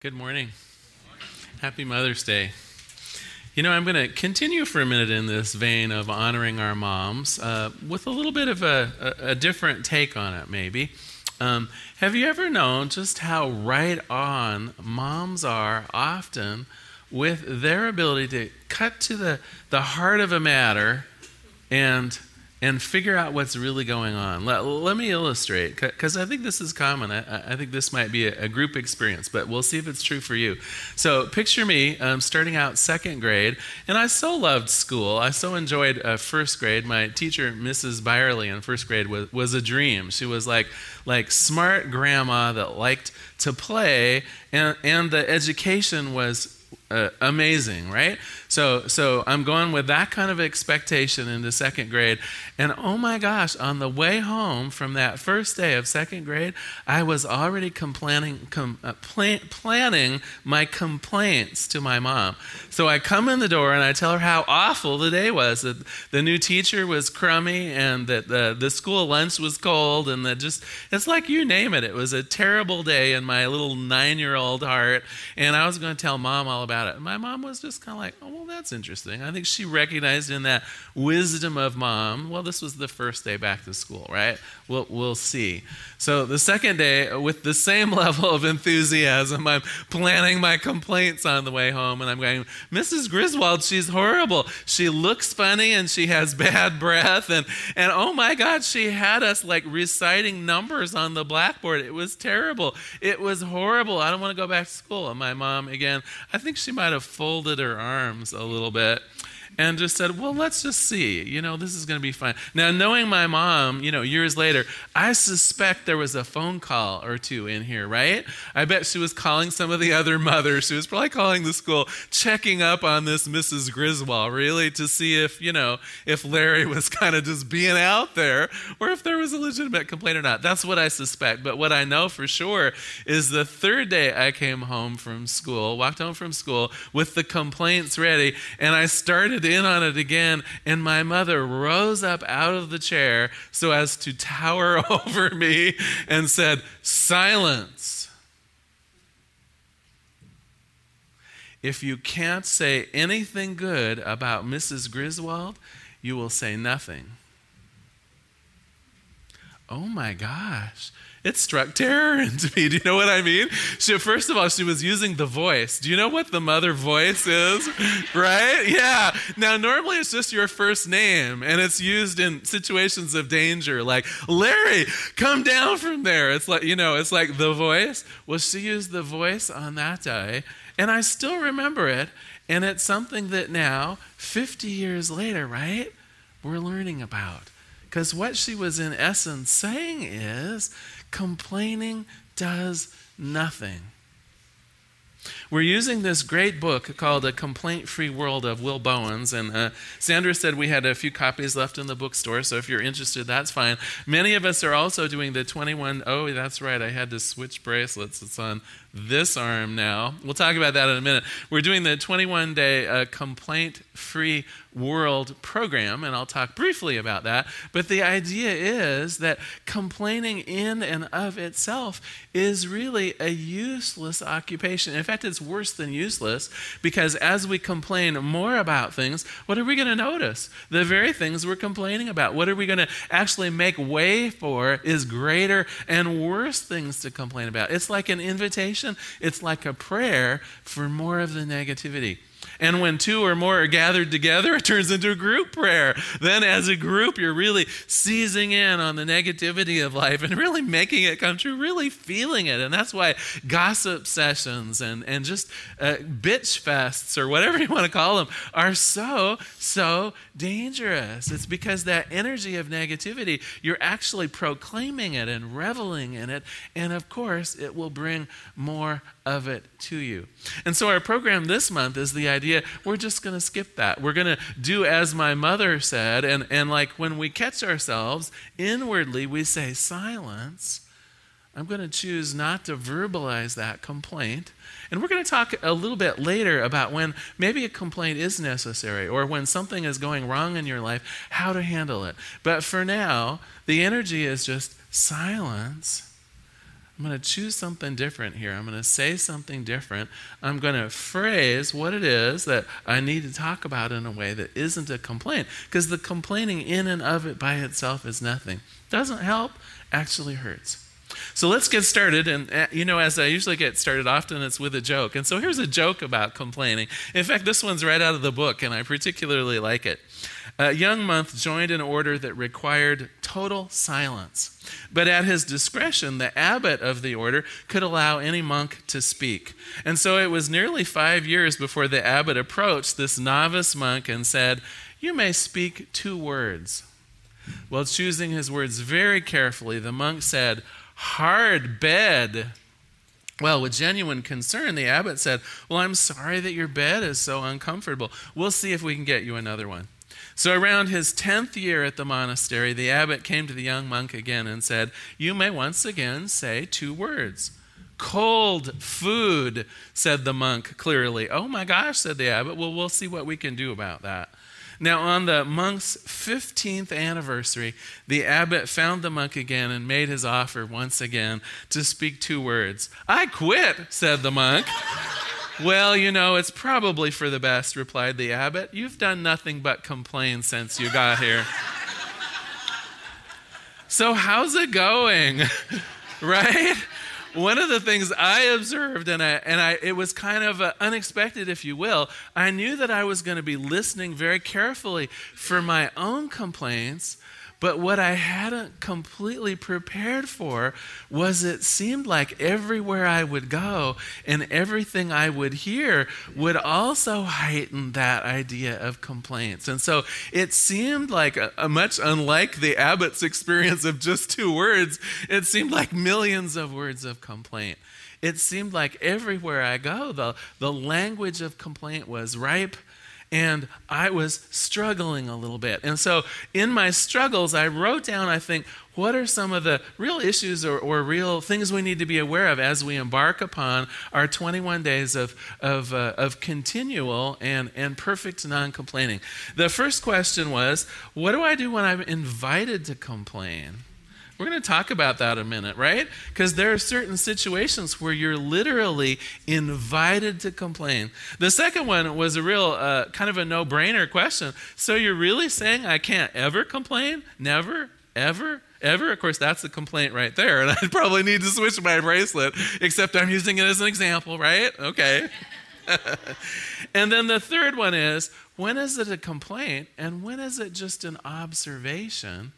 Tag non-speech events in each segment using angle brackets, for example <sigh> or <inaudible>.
Good morning. Happy Mother's Day. You know, I'm going to continue for a minute in this vein of honoring our moms uh, with a little bit of a, a, a different take on it, maybe. Um, have you ever known just how right on moms are often with their ability to cut to the, the heart of a matter and and figure out what's really going on. Let, let me illustrate, because I think this is common. I, I think this might be a, a, group experience, but we'll see if it's true for you. So, picture me um, starting out second grade, and I so loved school. I so enjoyed uh, first grade. My teacher, Mrs. Byerly, in first grade was, was a dream. She was like, like smart grandma that liked to play, and, and the education was uh, amazing, right? So, so I'm going with that kind of expectation into second grade. And oh my gosh, on the way home from that first day of second grade, I was already complaining, com, uh, plan, planning my complaints to my mom. So I come in the door and I tell her how awful the day was. That the new teacher was crummy and that the, the school lunch was cold and that just, it's like you name it. It was a terrible day in my little nine year old heart. And I was going to tell mom all about it. My mom was just kind of like, oh, well, that's interesting. I think she recognized in that wisdom of mom, well, this was the first day back to school, right? We'll, we'll see. So the second day, with the same <laughs> level of enthusiasm, I'm planning my complaints on the way home, and I'm going, Mrs. Griswold, she's horrible. She looks funny and she has bad <laughs> breath, and, and oh my God, she had us like reciting numbers on the blackboard. It was terrible. It was horrible. I don't want to go back to school. And my mom, again, I think she might have folded her arms a little bit and just said, well, let's just see. You know, this is going to be fine. Now, knowing my mom, you know, years later, I suspect there was a phone call or two in here, right? I bet she was calling some of the other mothers. She was probably calling the school, checking up on this Mrs. Griswold, really, to see if, you know, if Larry was <laughs> kind of just being out there or if there was a legitimate complaint or not. That's what I suspect. But what I know for sure is the third day I came home from school, walked home from school with the complaints ready, and I started in on it again, and my mother rose up out of the chair so as to tower <laughs> over me and said, Silence. If you can't say anything good about Mrs. Griswold, you will say nothing. Oh my gosh it struck terror <laughs> into me. Do you know what I mean? She, first of all, she was using the voice. Do you know what the mother voice is? <laughs> right? Yeah. Now, normally it's just your first name, and it's used in situations of danger, like, Larry, come down from there. It's like, you know, it's like the voice. Well, she used the voice on that day, and I still remember it. And it's something that now, 50 years later, right, we're learning about. Because what she was in essence saying is complaining does nothing. We're using this great book called A Complaint Free World of Will Bowen's. And uh, Sandra said we had a few copies left in the bookstore, so if you're interested, that's fine. Many of us are also doing the 21. Oh, that's right, I had to switch bracelets. It's on this arm now. We'll talk about that in a minute. We're doing the 21 day uh, complaint free world program, and I'll talk briefly about that. But the idea is that complaining in and of itself is really a useless occupation. In fact, it's worse than useless because as we complain more about things, what are we going to notice? The very things we're complaining about. What are we going to actually make way for is greater and worse things to complain about. It's like an invitation, it's like a prayer for more of the negativity. And when two or more are gathered together, it turns into a group prayer. Then, as a group, you're really seizing in on the negativity of life and really making it come true, really feeling it. And that's why gossip sessions and, and just uh, bitch fests or whatever <laughs> you want to call them are so, so dangerous. It's because that energy of negativity, you're actually proclaiming it and reveling in it. And of course, it will bring more of it to you. And so, our program this month is the idea we're just going to skip that. We're going to do as my mother said. And, and like when we catch ourselves inwardly, we say, Silence. I'm going to choose not to verbalize that complaint. And we're going to talk a little bit later about when maybe a complaint is necessary or when something is going wrong in your life, how to handle it. But for now, the energy is just silence I'm going to choose something different here. I'm going to say something different. I'm going to phrase what it is that I need to talk about in a way that isn't a complaint. Because the complaining in and of it by itself is nothing. Doesn't help, actually hurts. So let's get started. And, uh, you know, as I usually get started, often it's with a joke. And so here's a joke about complaining. In fact, this one's right out of the book, and I particularly like it. A young monk joined an order that required total silence. But at his discretion, the abbot of the order could allow any monk to speak. And so it was nearly five years before the abbot approached this novice monk and said, You may speak two words. While choosing his words very carefully, the monk said, Hard bed. Well, with genuine concern, the abbot said, Well, I'm sorry that your bed is so uncomfortable. We'll see if we can get you another one. So, around his 10th year at the monastery, the abbot came to the young monk again and said, You may once again say two words. Cold food, said the monk clearly. Oh my gosh, said the abbot. Well, we'll see what we can do about that. Now, on the monk's 15th anniversary, the abbot found the monk again and made his offer once again to speak two words. I quit, said the monk. Well, you know, it's probably for the best, replied the abbot. You've done nothing but complain since you got here. so, how's it going? <laughs> right? One of the things I observed, and, I, and I, it was kind of uh, unexpected, if you will, I knew that I was going to be listening very carefully for my own complaints but what I hadn't completely prepared for was it seemed like everywhere I would go and everything I would hear would also heighten that idea of complaints. And so it seemed like, a, a much unlike the abbot's experience of just two words, it seemed like millions of words of complaint. It seemed like everywhere I go, the, the language of complaint was ripe and I was struggling a little bit. And so in my struggles, I wrote down, I think, what are some of the real issues or, or real things we need to be aware of as we embark upon our 21 days of, of, uh, of continual and, and perfect non complaining? The first question was, what do I do when I'm invited to complain? We're going to talk about that a minute, right? Because there are certain situations where you're literally invited to complain. The second one was a real uh, kind of a no brainer question. So you're really saying I can't ever complain? Never? Ever? Ever? Of course, that's the complaint right there. And <laughs> I'd probably need to switch my bracelet, except I'm using it as an example, right? Okay. <laughs> and then the third one is when is it a complaint and when is it just an observation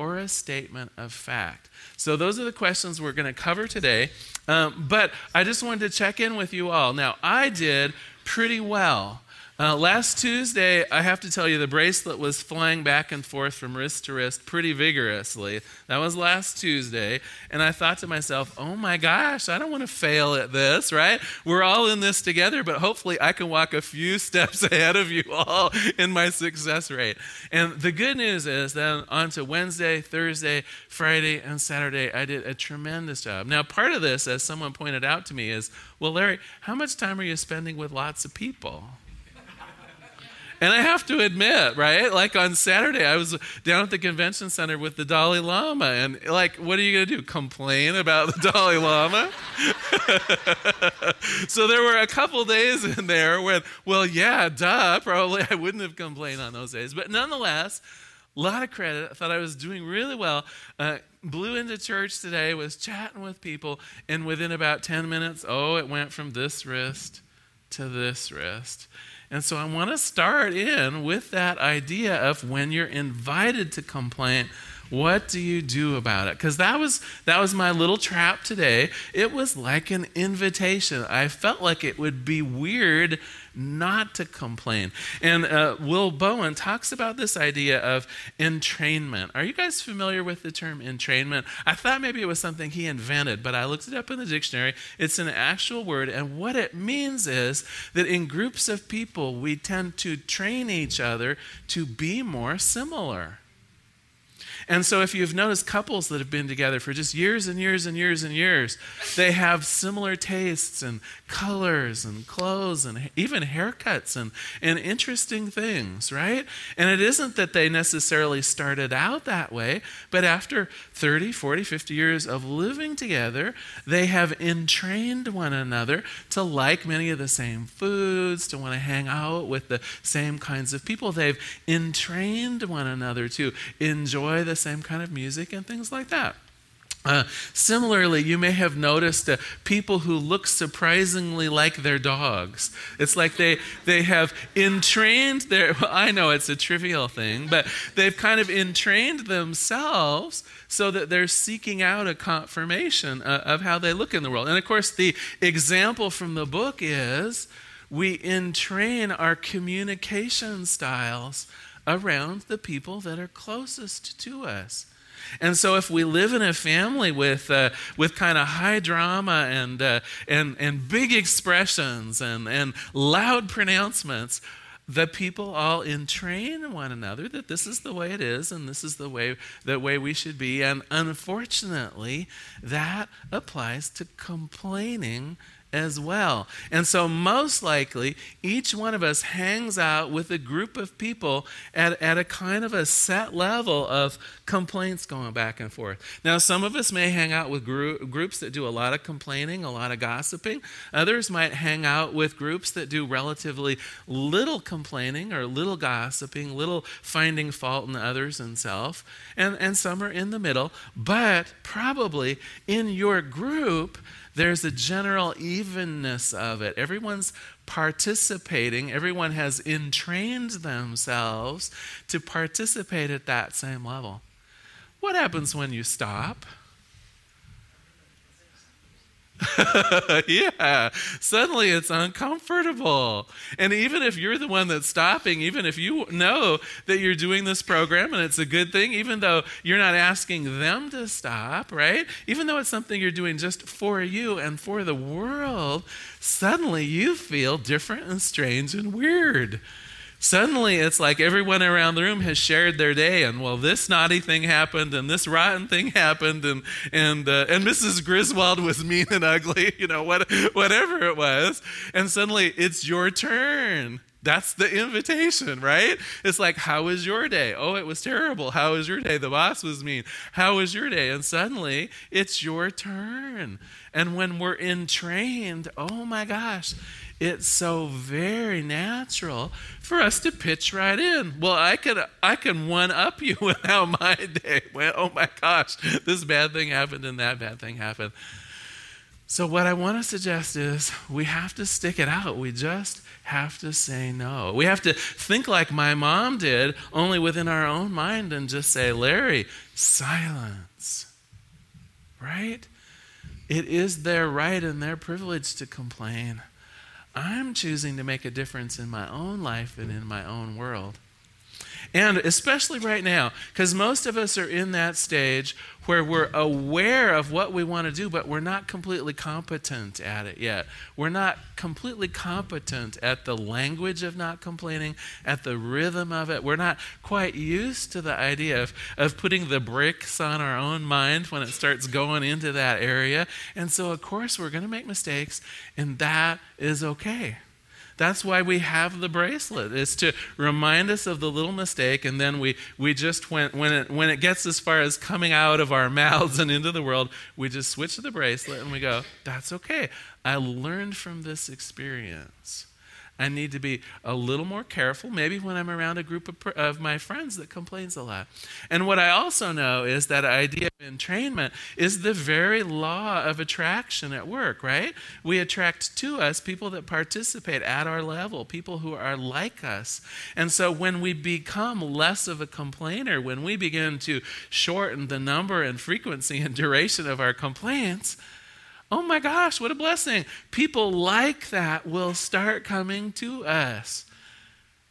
or a statement of fact? So, those are the questions we're going to cover today. Um, but I just wanted to check in with you all. Now, I did pretty well uh, last Tuesday, I have to tell you, the bracelet was flying back and forth from wrist to wrist pretty vigorously. That was last Tuesday. And I thought to myself, oh my gosh, I don't want to fail at this, right? We're all in this together, but hopefully I can walk a few <laughs> steps ahead of you all in my success rate. And the good news is that on to Wednesday, Thursday, Friday, and Saturday, I did a tremendous job. Now, part of this, as someone pointed out to me, is well, Larry, how much time are you spending with lots of people? And I have to admit, right? Like on Saturday, I was down at the convention center with the Dalai Lama. And, like, what are you going to do? Complain about the <laughs> Dalai Lama? <laughs> so there were a couple days in there when, well, yeah, duh, probably I wouldn't have complained on those days. But nonetheless, a lot of credit. I thought I was doing really well. Uh, blew into church today, was chatting with people, and within about 10 minutes, oh, it went from this wrist to this wrist. And so I want to start in with that idea of when you're invited to complain, what do you do about it? Because that was that was my little trap today. It was like an invitation. I felt like it would be weird not to complain. And uh, Will Bowen talks about this idea of entrainment. Are you guys familiar with the term entrainment? I thought maybe it was something he invented, but I looked it up in the dictionary. It's an actual word, and what it means is that in groups of people, we tend to train each other to be more similar. And so, if you've noticed couples that have been together for just years and years and years and years, they have similar tastes and colors and clothes and even haircuts and, and interesting things, right? And it isn't that they necessarily started out that way, but after 30, 40, 50 years of living together, they have entrained one another to like many of the same foods, to want to hang out with the same kinds of people. They've entrained one another to enjoy the same kind of music and things like that. Uh, similarly, you may have noticed uh, people who look surprisingly like their dogs. It's like they, they have entrained their, well, I know it's a trivial thing, but they've kind of entrained themselves so that they're seeking out a confirmation uh, of how they look in the world. And of course, the example from the book is we entrain our communication styles around the people that are closest to us. And so, if we live in a family with, uh, with kind of high drama and, uh, and, and big expressions and, and loud pronouncements, the people all entrain one another that this is the way it is and this is the way the way we should be and unfortunately that applies to complaining as well. And so, most likely, each one of us hangs out with a group of people at, at a kind of a set level of complaints going back and forth. Now, some of us may hang out with group, groups that do a lot of complaining, a lot of gossiping. Others might hang out with groups that do relatively little complaining or little gossiping, little finding fault in others and self. And, and some are in the middle. But probably in your group, there's a general evenness of it. Everyone's participating, everyone has entrained themselves to participate at that same level. What happens when you stop? <laughs> yeah, suddenly it's uncomfortable. And even if you're the one that's stopping, even if you know that you're doing this program and it's a good thing, even though you're not asking them to stop, right? Even though it's something you're doing just for you and for the world, suddenly you feel different and strange and weird. Suddenly, it's like everyone around the room has shared their day, and well, this naughty thing happened, and this rotten thing happened, and and uh, and Mrs. Griswold was mean and ugly, <laughs> you know, what, whatever it was, and suddenly it's your turn. That's the invitation, right? It's like, how was your day? Oh, it was terrible. How was your day? The boss was mean. How was your day? And suddenly it's your turn. And when we're entrained, oh my gosh, it's so very natural for us to pitch right in. Well, I can I can one up you <laughs> with how my day went. Oh my gosh, this bad thing happened and that bad thing happened. So what I want to suggest is we have to stick it out. We just have to say no. We have to think like my mom did, only within our own mind, and just say, Larry, silence. Right? It is their right and their privilege to complain. I'm choosing to make a difference in my own life and in my own world. And especially right now, because most of us are in that stage where we're aware of what we want to do, but we're not completely competent at it yet. We're not completely competent at the language of not complaining, at the rhythm of it. We're not quite used to the idea of, of putting the brakes on our own mind when it starts going into that area. And so, of course, we're going to make mistakes, and that is okay. That's why we have the bracelet, is to remind us of the little mistake, and then we, we just, when, when, it, when it gets as far as coming out of our <laughs> mouths and into the world, we just switch to the bracelet and we go, that's okay. I learned from this experience. I need to be a little more careful, maybe when I'm around a group of, of my friends that complains a lot. And what I also know is that idea of entrainment is the very law of attraction at work, right? We attract to us people that participate at our level, people who are like us. And so when we become less of a complainer, when we begin to shorten the number and frequency and duration of our complaints, Oh my gosh, what a blessing. People like that will start coming to us.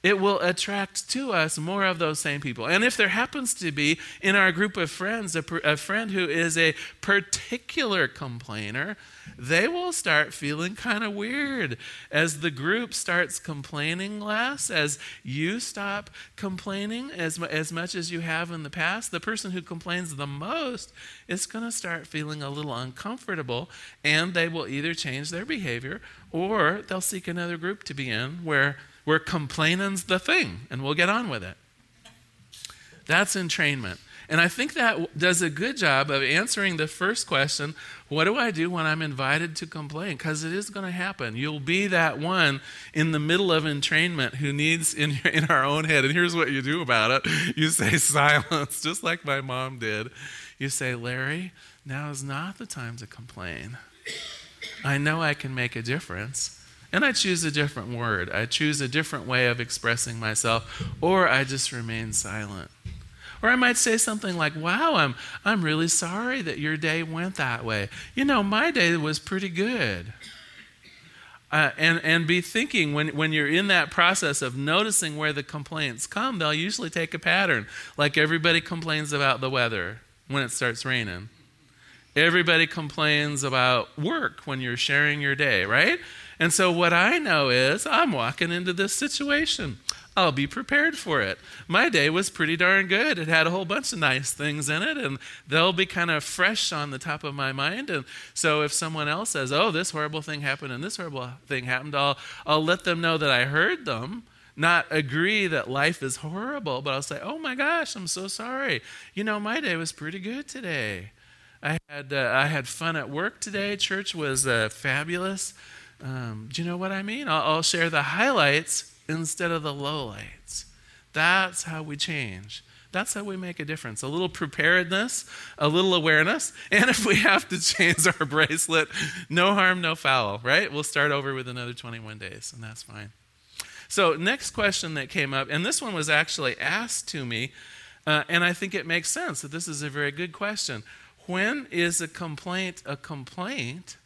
It will attract to us more of those same people. And if there happens to be in our group of friends a, a, friend who is a particular complainer, they will start feeling kind of weird as the group starts complaining less, as you stop complaining as, as much as you have in the past. The person who complains the most is going to start feeling a little uncomfortable, and they will either change their behavior or they'll seek another group to be in where where complaining's the thing and we'll get on with it. That's entrainment. And I think that does a good job of answering the first question what do I do when I'm invited to complain? Because it is going to happen. You'll be that one in the middle of entrainment who needs in, in our own head. And here's what you do about it you say <laughs> silence, just like my mom did. You say, Larry, now is not the time to complain. I know I can make a difference. And I choose a different word. I choose a different way of expressing myself, or I just remain silent. Or I might say something like, Wow, I'm, I'm really sorry that your day went that way. You know, my day was pretty good. Uh, and, and be thinking when, when you're in that process of noticing where the complaints come, they'll usually take a pattern. Like everybody complains about the weather when it starts raining. Everybody complains about work when you're sharing your day, right? And so, what I know is I'm walking into this situation. I'll be prepared for it. My day was pretty darn good. It had a whole bunch of nice things in it, and they'll be kind of fresh on the top of my mind. And so, if someone else says, Oh, this horrible thing happened and this horrible thing happened, I'll, I'll let them know that I heard them not agree that life is horrible, but I'll say, "Oh my gosh, I'm so sorry. You know, my day was pretty good today. I had uh, I had fun at work today. Church was uh, fabulous. Um, do you know what I mean? I'll, I'll share the highlights instead of the lowlights. That's how we change. That's how we make a difference. A little preparedness, a little awareness, and if we have to change our bracelet, no harm, no foul, right? We'll start over with another 21 days, and that's fine. So, next question that came up, and this one was actually asked to me, uh, and I think it makes sense that this is a very good question. When is a complaint a complaint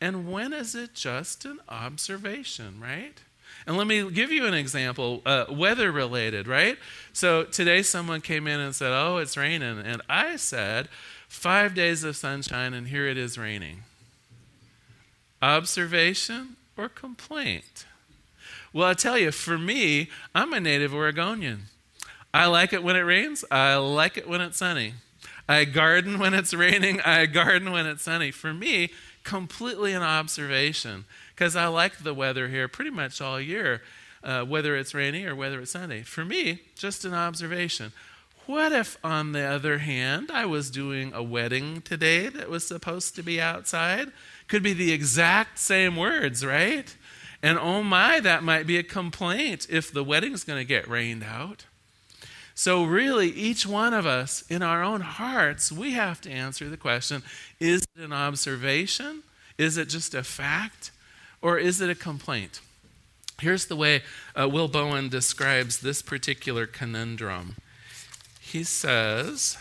and when is it just an observation, right? And let me give you an example, uh, weather related, right? So today someone came in and said, Oh, it's raining. And I said, Five days of sunshine, and here it is raining. Observation or complaint? Well, I tell you, for me, I'm a native Oregonian. I like it when it rains, I like it when it's sunny. I garden when it's <laughs> raining, I garden when it's sunny. For me, completely an observation because I like the weather here pretty much all year, uh, whether it's rainy or whether it's sunny. For me, just an observation. What if, on the other hand, I was doing a wedding today that was supposed to be outside? Could be the exact same words, right? And oh my, that might be a complaint if the wedding's going to get rained out. So, really, each one of us in our own hearts, we have to answer the question is it an observation? Is it just a fact? Or is it a complaint? Here's the way uh, Will Bowen describes this particular conundrum. He says,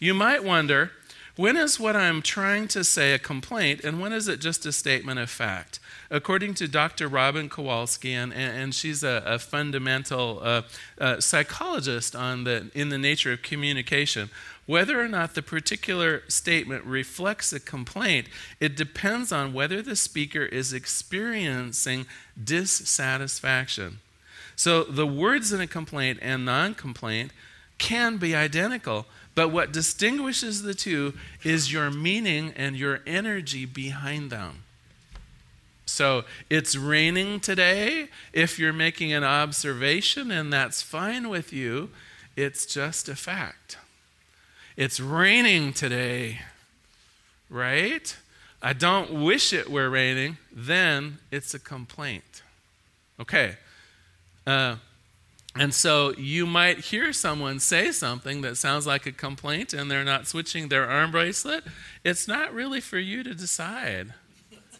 You might wonder when is what I'm trying to say a complaint and when is it just a statement of fact? according to Dr. Robin Kowalski, and, and she's a, a fundamental uh, uh, psychologist on the, in the nature of communication, whether or not the particular statement reflects a complaint, it depends on whether the speaker is experiencing dissatisfaction. So the words in a complaint and non complaint can be identical, but what distinguishes the two is your meaning and your energy behind them. So it's raining today. If you're making an observation and that's fine with you, it's just a fact. It's raining today, right? I don't wish it were raining, then it's a complaint. Okay. Uh, and so you might hear someone say something that sounds like a complaint and they're not switching their arm bracelet. It's not really for you to decide.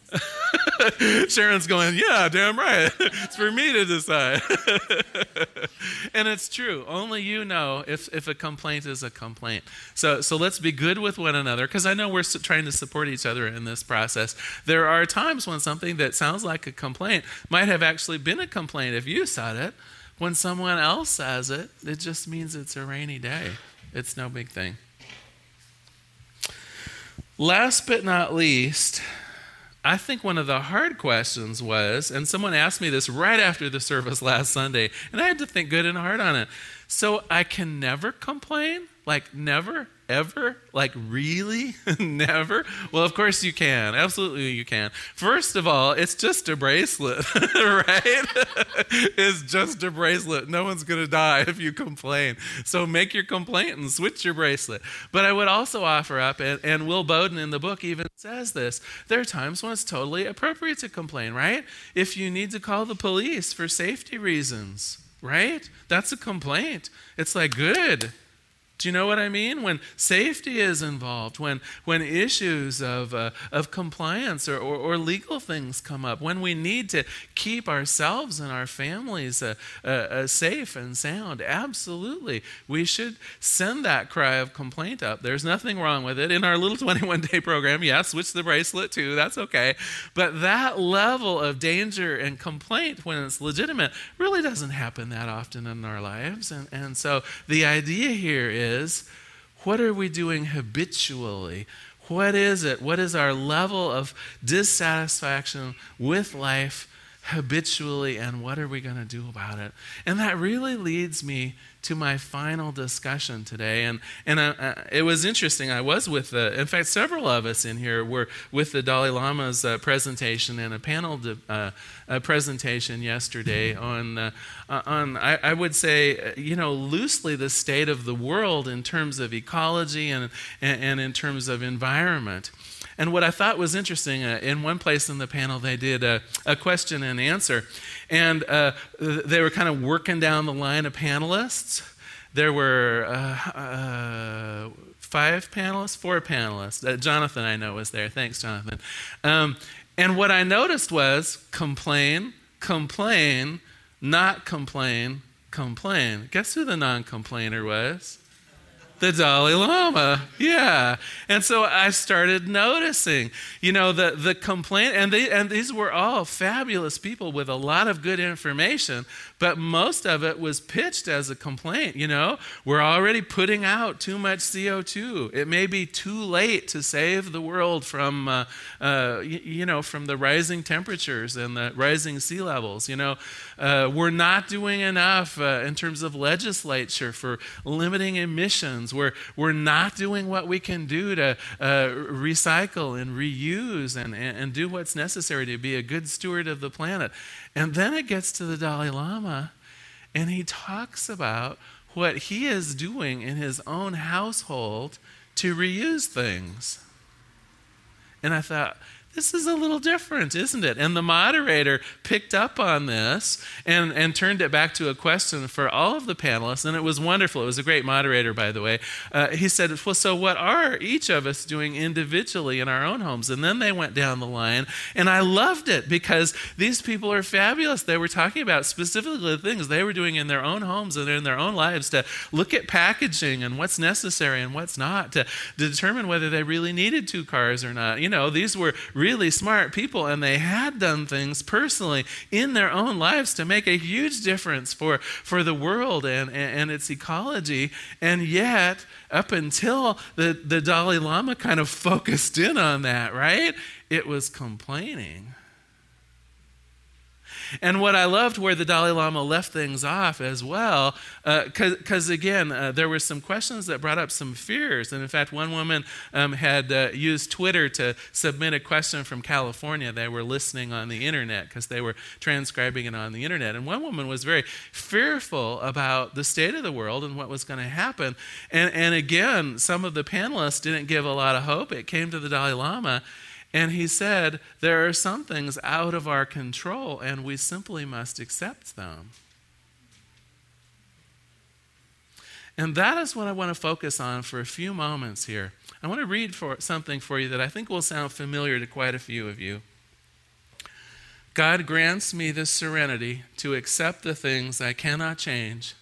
<laughs> Sharon's going, Yeah, damn right. <laughs> it's for me to decide. <laughs> and it's true. Only you know if, if a complaint is a complaint. So, so let's be good with one another because I know we're trying to support each other in this process. There are times when something that sounds like a complaint might have actually been a complaint if you said it. When someone else says it, it just means it's a rainy day. It's no big thing. Last but not least, I think one of the hard questions was, and someone asked me this right after the service last Sunday, and I had to think good and hard on it. So I can never complain? Like, never? ever? Like, really? <laughs> Never? Well, of course you can. Absolutely you can. First of all, it's just a bracelet, <laughs> right? <laughs> it's just a bracelet. No one's going to die if you complain. So make your complaint and switch your bracelet. But I would also offer up, and, and Will Bowen in the book even says this there are times when it's totally appropriate to complain, right? If you need to call the police for safety reasons, right? That's a complaint. It's like, good. Do you know what I mean? When safety is involved, when, when issues of, uh, of compliance or, or, or, legal things come up, when we need to keep ourselves and our families uh, uh, uh, safe and sound, absolutely. We should send that cry of complaint up. There's nothing wrong with it. In our little <laughs> 21 day program, yeah, switch the bracelet too, that's okay. But that level of danger and complaint when it's legitimate really doesn't happen that often in our lives. And, and so the idea here is is what are we doing habitually? What is it? What is our level of dissatisfaction with life habitually, and what are we going to do about it? And that really leads me to my final discussion today. And, and uh, uh, it was interesting. I was with, the, in fact, several of us in here were with the Dalai Lama's uh, presentation and a panel de, uh, a presentation yesterday on, uh, on I, I, would say, you know, loosely the state of the world in terms of ecology and, and, and in terms of environment. And what I thought was interesting, uh, in one place in the panel, they did a, a question and answer. And uh, they were kind of working down the line of panelists. There were uh, uh five panelists, four panelists. Uh, Jonathan, I know, was there. Thanks, Jonathan. Um, and what I noticed was complain, complain, not complain, complain. Guess who the non complainer was? The Dalai Lama. Yeah. And so I started noticing, you know, the, the complaint, and, they, and these were all fabulous people with a lot of good information, but most of it was pitched as a complaint. You know, we're already putting out too much CO2. It may be too late to save the world from, uh, uh, you, you, know, from the rising temperatures and the rising sea levels. You know, uh, we're not doing enough uh, in terms of legislature for limiting emissions. We're, we're not doing what we can do to uh, recycle and reuse and, and, and do what's necessary to be a good steward of the planet. And then it gets to the Dalai Lama, and he talks about what he is doing in his own household to reuse things. And I thought, this is a little different, isn't it? And the moderator picked up on this and, and turned it back to a question for all of the panelists, and it was wonderful. It was a great moderator, by the way. Uh, he said, Well, so what are each of us doing individually in our own homes? And then they went down the line, and I loved it because these people are fabulous. They were talking about specifically the things they were doing in their own homes and in their own lives to look at packaging and what's necessary and what's not, to, determine whether they really needed two cars or not. You know, these were really smart people, and they had done things personally in their own lives to make a huge difference for, for the world and, and, and its ecology. And yet, up until the, the Dalai Lama kind of focused in on that, right? It was complaining. And what I loved where the Dalai Lama left things off as well, because uh, again, uh, there were some questions that brought up some fears. And in fact, one woman um, had uh, used Twitter to submit a question from California. They were listening on the internet because they were transcribing it on the internet. And one woman was very fearful about the state of the world and what was going to happen. And, and again, some of the panelists didn't give a lot of hope. It came to the Dalai Lama. And he said, There are some things out of our control, and we simply must accept them. And that is what I want to focus on for a few moments here. I want to read for something for you that I think will sound familiar to quite a few of you. God grants me the serenity to accept the things I cannot change,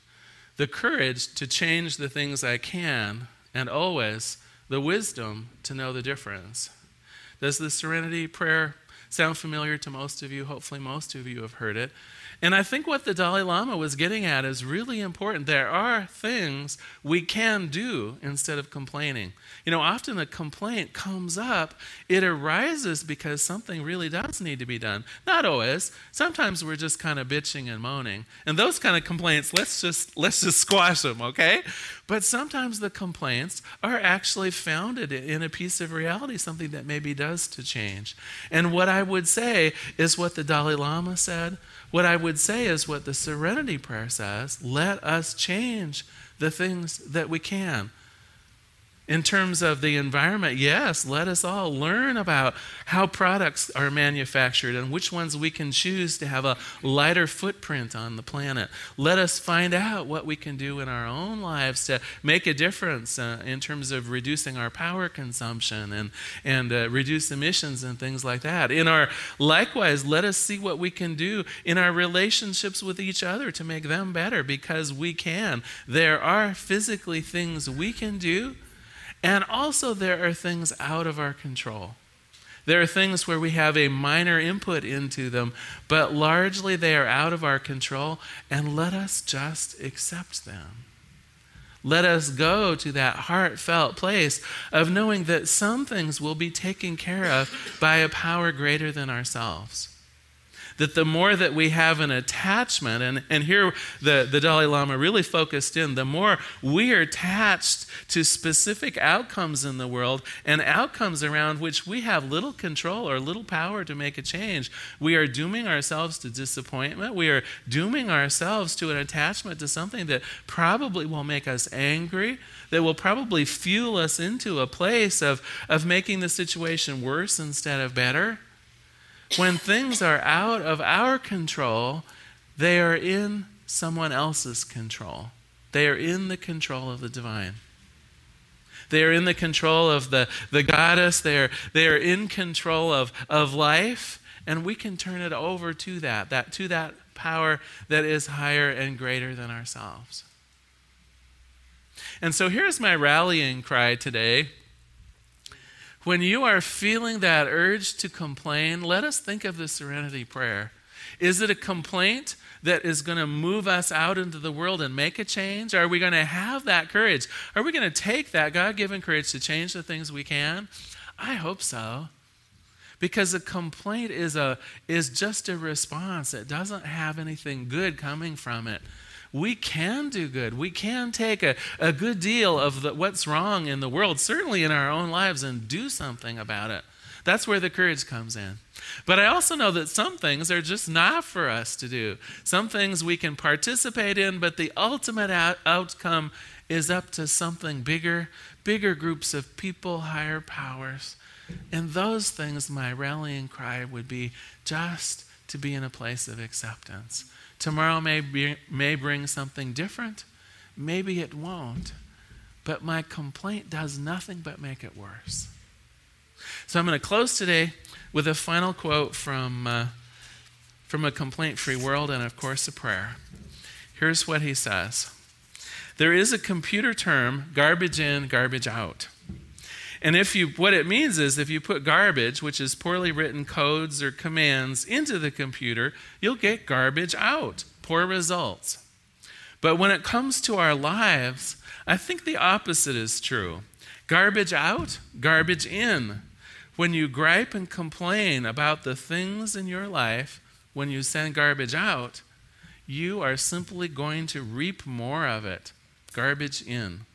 the courage to change the things I can, and always the wisdom to know the difference. Does the serenity prayer sound familiar to most of you? Hopefully, most of you have heard it. And I think what the Dalai Lama was getting at is really important. There are things we can do instead of complaining. You know, often a complaint comes up, it arises because something really does need to be done. Not always. Sometimes we're just kind of bitching and moaning. And those kind of complaints, let's just let's just squash them, okay? But sometimes the complaints are actually founded in a piece of reality, something that maybe does to change. And what I would say is what the Dalai Lama said what I would say is what the serenity prayer says let us change the things that we can. In terms of the environment, yes, let us all learn about how products are manufactured and which ones we can choose to have a lighter footprint on the planet. Let us find out what we can do in our own lives to make a difference uh, in terms of reducing our power consumption and, and uh, reduce emissions and things like that. In our likewise, let us see what we can do in our relationships with each other to make them better because we can. There are physically things we can do and also, there are things out of our control. There are things where we have a minor input into them, but largely they are out of our control, and let us just accept them. Let us go to that heartfelt place of knowing that some things will be taken care of by a power greater than ourselves that the more that we have an attachment, and, and here the, the Dalai Lama really focused in, the more we are attached to specific outcomes in the world and outcomes around which we have little control or little power to make a change, we are dooming ourselves to disappointment. We are dooming ourselves to an attachment to something that probably will make us angry, that will probably fuel us into a place of, of making the situation worse instead of better. When things are out of our control, they are in someone else's control. They are in the control of the divine. They are in the control of the, the goddess. They are, they are in control of, of life, and we can turn it over to that, that, to that power that is higher and greater than ourselves. And so here's my rallying cry today when you are feeling that urge to complain, let us think of the serenity prayer. Is it a complaint that is going to move us out into the world and make a change? Are we going to have that courage? Are we going to take that God given courage to change the things we can? I hope so. Because a complaint is, a, is just a response, it doesn't have anything good coming from it we can do good. We can take a, a good deal of the, what's wrong in the world, certainly in our own lives, and do something about it. That's where the courage comes in. But I also know that some things are just not for us to do. Some things we can participate in, but the ultimate out- outcome is up to something bigger, bigger groups of people, higher powers. And those things, my rallying cry would be just to be in a place of acceptance. Tomorrow may, be, may bring something different. Maybe it won't. But my complaint does nothing but make it worse. So I'm going to close today with a final quote from, uh, from A Complaint Free World and, of course, a prayer. Here's what he says There is a computer term garbage in, garbage out. And if you, what it means is if you put garbage, which is poorly written codes or commands, into the computer, you'll get garbage out, poor results. But when it comes to our lives, I think the opposite is true. Garbage out, garbage in. When you gripe and complain about the things in your life, when you send garbage out, you are simply going to reap more of it. Garbage in.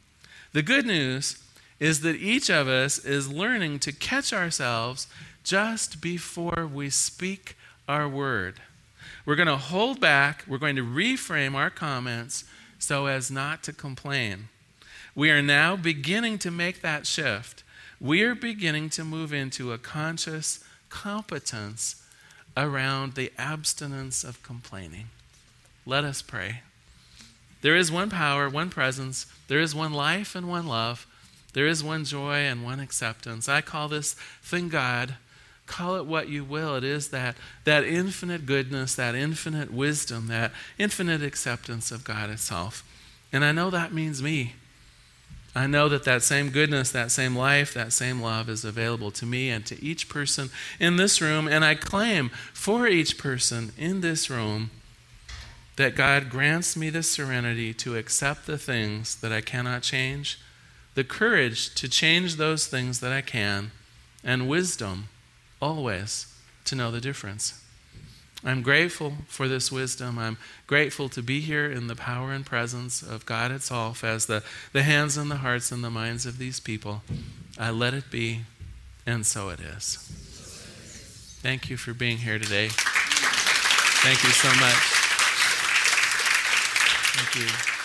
The good news is that each of us is learning to catch ourselves just before we speak our word. We're going to hold back, we're going to reframe our comments so as not to complain. We are now beginning to make that shift. We are beginning to move into a conscious competence around the abstinence of complaining. Let us pray. There is one power, one presence, there is one life and one love. There is one joy and one acceptance. I call this thing God Call it what you will. It is that, that infinite goodness, that infinite wisdom, that infinite acceptance of God itself. And I know that means me. I know that that same goodness, that same life, that same love is available to me and to each person in this room. And I claim for each person in this room that God grants me the serenity to accept the things that I cannot change, the courage to change those things that I can, and wisdom always to know the difference. I'm grateful for this wisdom. I'm grateful to be here in the power and presence of God itself as the, the hands and the hearts and the minds of these people. I let it be, and so it is. Thank you for being here today. Thank you so much. Thank you.